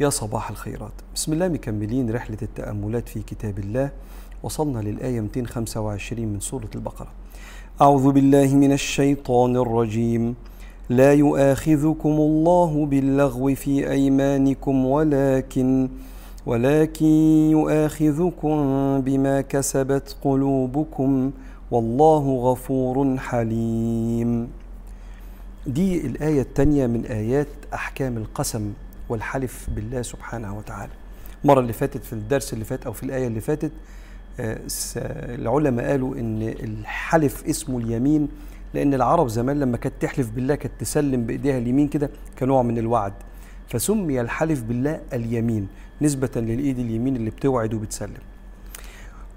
يا صباح الخيرات. بسم الله مكملين رحلة التأملات في كتاب الله. وصلنا للآية 225 من سورة البقرة. أعوذ بالله من الشيطان الرجيم. لا يؤاخذكم الله باللغو في أيمانكم ولكن ولكن يؤاخذكم بما كسبت قلوبكم. والله غفور حليم. دي الآية الثانية من آيات أحكام القسم. والحلف بالله سبحانه وتعالى. المرة اللي فاتت في الدرس اللي فات أو في الآية اللي فاتت العلماء قالوا إن الحلف اسمه اليمين لأن العرب زمان لما كانت تحلف بالله كانت تسلم بإيديها اليمين كده كنوع من الوعد. فسمي الحلف بالله اليمين نسبة للإيد اليمين اللي بتوعد وبتسلم.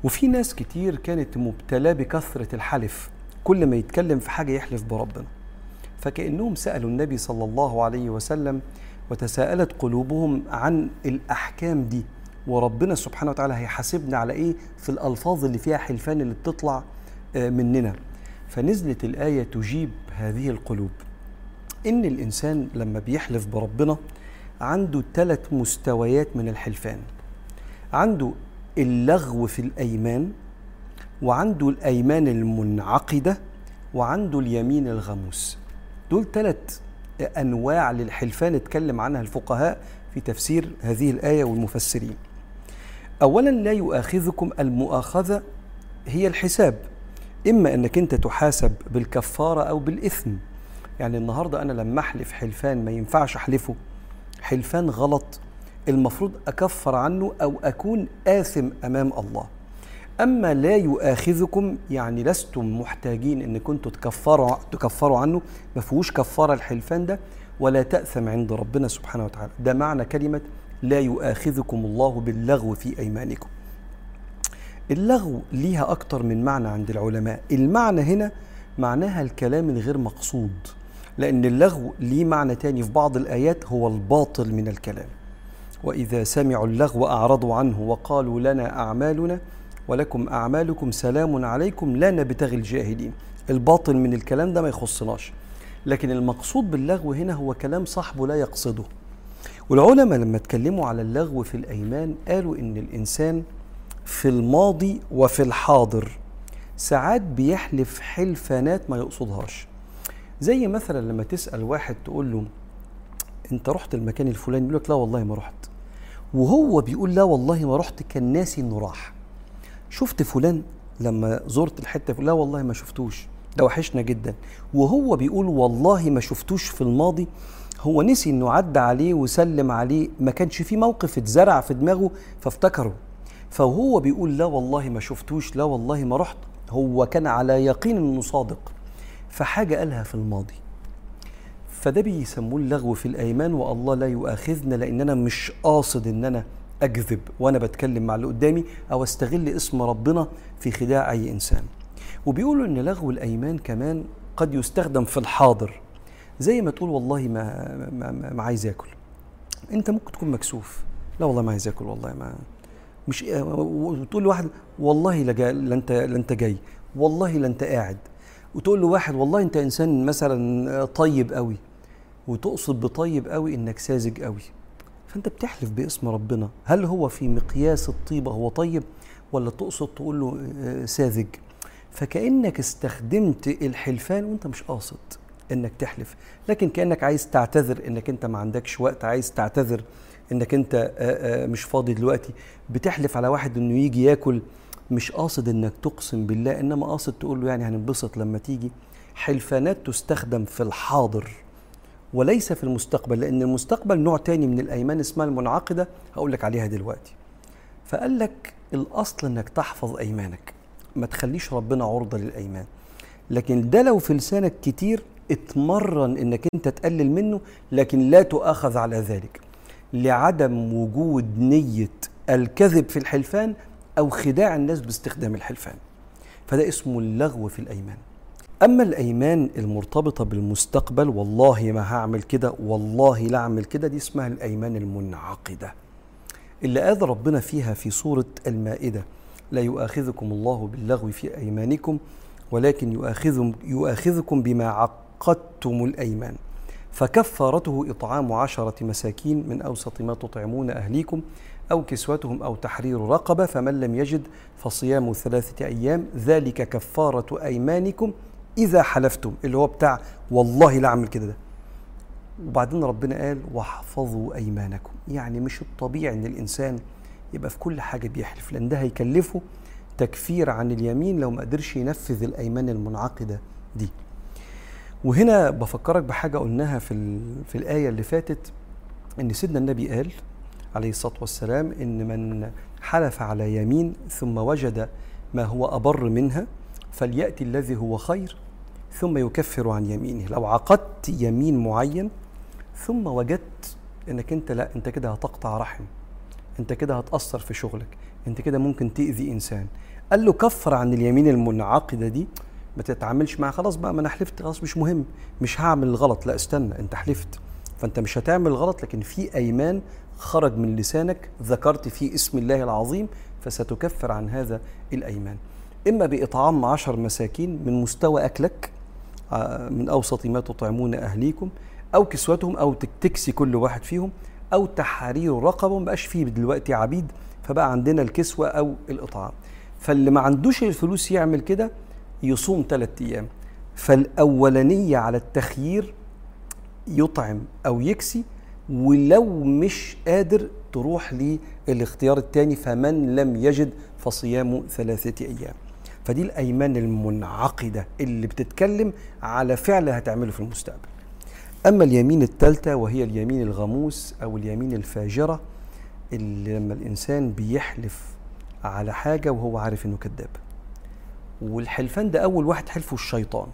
وفي ناس كتير كانت مبتلاه بكثرة الحلف كل ما يتكلم في حاجة يحلف بربنا. فكأنهم سألوا النبي صلى الله عليه وسلم وتساءلت قلوبهم عن الأحكام دي. وربنا سبحانه وتعالى هيحاسبنا على إيه؟ في الألفاظ اللي فيها حلفان اللي بتطلع مننا. فنزلت الآية تجيب هذه القلوب. إن الإنسان لما بيحلف بربنا عنده ثلاث مستويات من الحلفان. عنده اللغو في الأيمان وعنده الأيمان المنعقدة وعنده اليمين الغموس. دول ثلاث أنواع للحلفان اتكلم عنها الفقهاء في تفسير هذه الآية والمفسرين. أولا لا يؤاخذكم المؤاخذة هي الحساب. إما أنك أنت تحاسب بالكفارة أو بالإثم. يعني النهاردة أنا لما أحلف حلفان ما ينفعش أحلفه. حلفان غلط. المفروض أكفر عنه أو أكون آثم أمام الله. أما لا يؤاخذكم يعني لستم محتاجين أن كنتوا تكفروا تكفروا عنه ما فيهوش كفارة الحلفان ده ولا تأثم عند ربنا سبحانه وتعالى. ده معنى كلمة لا يؤاخذكم الله باللغو في أيمانكم. اللغو ليها أكتر من معنى عند العلماء. المعنى هنا معناها الكلام الغير مقصود لأن اللغو ليه معنى تاني في بعض الآيات هو الباطل من الكلام. وإذا سمعوا اللغو أعرضوا عنه وقالوا لنا أعمالنا ولكم أعمالكم سلام عليكم لا نبتغي الجاهلين. الباطل من الكلام ده ما يخصناش. لكن المقصود باللغو هنا هو كلام صاحبه لا يقصده. والعلماء لما اتكلموا على اللغو في الأيمان قالوا إن الإنسان في الماضي وفي الحاضر ساعات بيحلف حلفانات ما يقصدهاش. زي مثلا لما تسأل واحد تقول له أنت رحت المكان الفلاني؟ يقول لك لا والله ما رحت. وهو بيقول لا والله ما رحت كان ناسي انه راح. شفت فلان لما زرت الحتة لا والله ما شفتوش. ده وحشنا جدا. وهو بيقول والله ما شفتوش في الماضي. هو نسي إنه عدى عليه وسلم عليه ما كانش في موقف اتزرع في دماغه فافتكره. فهو بيقول لا والله ما شفتوش لا والله ما رحت. هو كان على يقين إنه صادق. فحاجة قالها في الماضي. فده بيسموه اللغو في الأيمان والله لا يؤاخذنا لأن أنا مش قاصد ان أنا أكذب وأنا بتكلم مع اللي قدامي أو أستغل اسم ربنا في خداع أي إنسان. وبيقولوا إن لغو الأيمان كمان قد يستخدم في الحاضر. زي ما تقول والله ما ما, ما, ما عايز آكل. أنت ممكن تكون مكسوف. لا والله ما عايز آكل والله ما مش وتقول لواحد والله لا انت لا أنت جاي. والله لا أنت قاعد. وتقول له واحد والله أنت إنسان مثلا طيب قوي وتقصد بطيب قوي إنك ساذج قوي فأنت بتحلف باسم ربنا. هل هو في مقياس الطيبة هو طيب ولا تقصد تقول له ساذج؟ فكأنك استخدمت الحلفان وأنت مش قاصد إنك تحلف. لكن كأنك عايز تعتذر إنك أنت ما عندكش وقت عايز تعتذر إنك أنت مش فاضي دلوقتي. بتحلف على واحد إنه يجي ياكل مش قاصد إنك تقسم بالله إنما قاصد تقول له يعني هننبسط لما تيجي. حلفانات تستخدم في الحاضر. وليس في المستقبل لأن المستقبل نوع تاني من الأيمان اسمها المنعقدة هقول لك عليها دلوقتي. فقال لك الأصل إنك تحفظ أيمانك ما تخليش ربنا عرضة للأيمان. لكن ده لو في لسانك كتير اتمرن إنك أنت تقلل منه لكن لا تؤاخذ على ذلك. لعدم وجود نية الكذب في الحلفان أو خداع الناس باستخدام الحلفان. فده اسمه اللغو في الأيمان. أما الأيمان المرتبطة بالمستقبل والله ما هعمل كده والله لا أعمل كده دي اسمها الأيمان المنعقدة. اللي قال ربنا فيها في سورة المائدة لا يؤاخذكم الله باللغو في أيمانكم ولكن يؤاخذكم يؤاخذكم بما عقدتم الأيمان. فكفارته إطعام عشرة مساكين من أوسط ما تطعمون أهليكم أو كسوتهم أو تحرير رقبة فمن لم يجد فصيام ثلاثة أيام ذلك كفارة أيمانكم إذا حلفتم اللي هو بتاع والله لا أعمل كده ده. وبعدين ربنا قال واحفظوا أيمانكم. يعني مش الطبيعي إن الإنسان يبقى في كل حاجة بيحلف لأن ده هيكلفه تكفير عن اليمين لو ما قدرش ينفذ الأيمان المنعقدة دي. وهنا بفكرك بحاجة قلناها في, في الآية اللي فاتت إن سيدنا النبي قال عليه الصلاة والسلام إن من حلف على يمين ثم وجد ما هو أبر منها فليأتي الذي هو خير. ثم يكفر عن يمينه. لو عقدت يمين معين ثم وجدت إنك أنت لا أنت كده هتقطع رحم أنت كده هتأثر في شغلك أنت كده ممكن تأذي إنسان. قال له كفر عن اليمين المنعقدة دي ما تتعاملش معاه خلاص بقى ما أنا حلفت خلاص مش مهم مش هعمل الغلط لا استنى أنت حلفت. فأنت مش هتعمل غلط لكن في أيمان خرج من لسانك ذكرت فيه اسم الله العظيم فستكفر عن هذا الأيمان. إما بإطعام عشر مساكين من مستوى أكلك من أوسط ما تطعمون أهليكم أو كسوتهم أو تكسي كل واحد فيهم أو تحرير رقبة ما بقاش فيه دلوقتي عبيد فبقى عندنا الكسوة أو الإطعام. فاللي ما عندوش الفلوس يعمل كده يصوم ثلاثة أيام. فالأولانية على التخيير يطعم أو يكسي ولو مش قادر تروح للاختيار الثاني فمن لم يجد فصيام ثلاثة أيام. فدي الأيمان المنعقدة اللي بتتكلم على فعل هتعمله في المستقبل. أما اليمين الثالثة وهي اليمين الغموس أو اليمين الفاجرة اللي لما الإنسان بيحلف على حاجة وهو عارف إنه كذاب. والحلفان ده أول واحد حلفه الشيطان.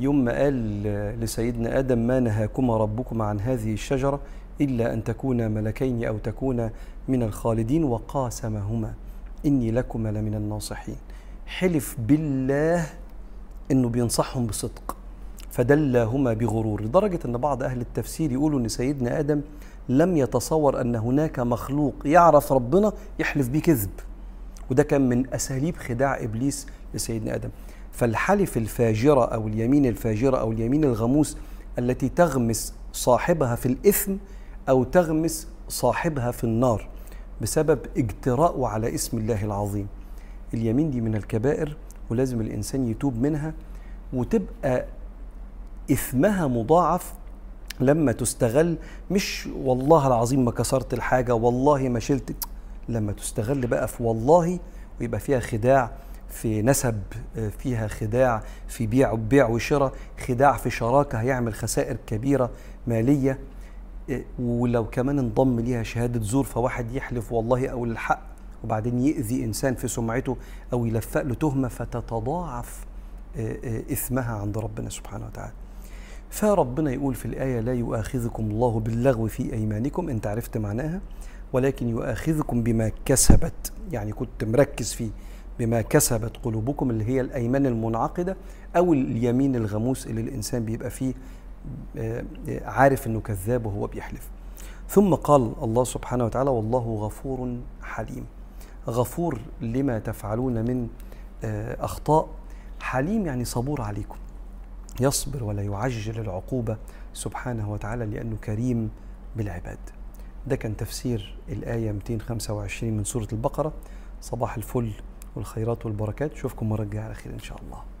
يوم ما قال لسيدنا آدم ما نهاكما ربكما عن هذه الشجرة إلا أن تكونا ملكين أو تكونا من الخالدين وقاسمهما. إني لكما لمن الناصحين. حلف بالله إنه بينصحهم بصدق فدلاهما بغرور لدرجة أن بعض أهل التفسير يقولوا أن سيدنا آدم لم يتصور أن هناك مخلوق يعرف ربنا يحلف به كذب وده كان من أساليب خداع إبليس لسيدنا آدم. فالحلف الفاجرة أو اليمين الفاجرة أو اليمين الغموس التي تغمس صاحبها في الإثم أو تغمس صاحبها في النار بسبب اجتراءه على اسم الله العظيم. اليمين دي من الكبائر ولازم الإنسان يتوب منها وتبقى إثمها مضاعف لما تستغل مش والله العظيم ما كسرت الحاجة والله ما شلت لما تستغل بقى في والله ويبقى فيها خداع في نسب فيها خداع في بيع بيع وشراء خداع في شراكة هيعمل خسائر كبيرة مالية. ولو كمان انضم ليها شهادة زور فواحد يحلف والله أو الحق. وبعدين يأذي إنسان في سمعته أو يلفق له تهمة فتتضاعف إثمها عند ربنا سبحانه وتعالى. فربنا يقول في الآية لا يؤاخذكم الله باللغو في أيمانكم أنت عرفت معناها؟ ولكن يؤاخذكم بما كسبت يعني كنت مركز فيه بما كسبت قلوبكم اللي هي الأيمان المنعقدة أو اليمين الغموس اللي الإنسان بيبقى فيه عارف أنه كذاب وهو بيحلف. ثم قال الله سبحانه وتعالى والله غفور حليم غفور لما تفعلون من أخطاء. حليم يعني صبور عليكم. يصبر ولا يعجل العقوبة سبحانه وتعالى لأنه كريم بالعباد. ده كان تفسير الآية 225 من سورة البقرة. صباح الفل والخيرات والبركات. أشوفكم مرة الجاية على خير إن شاء الله.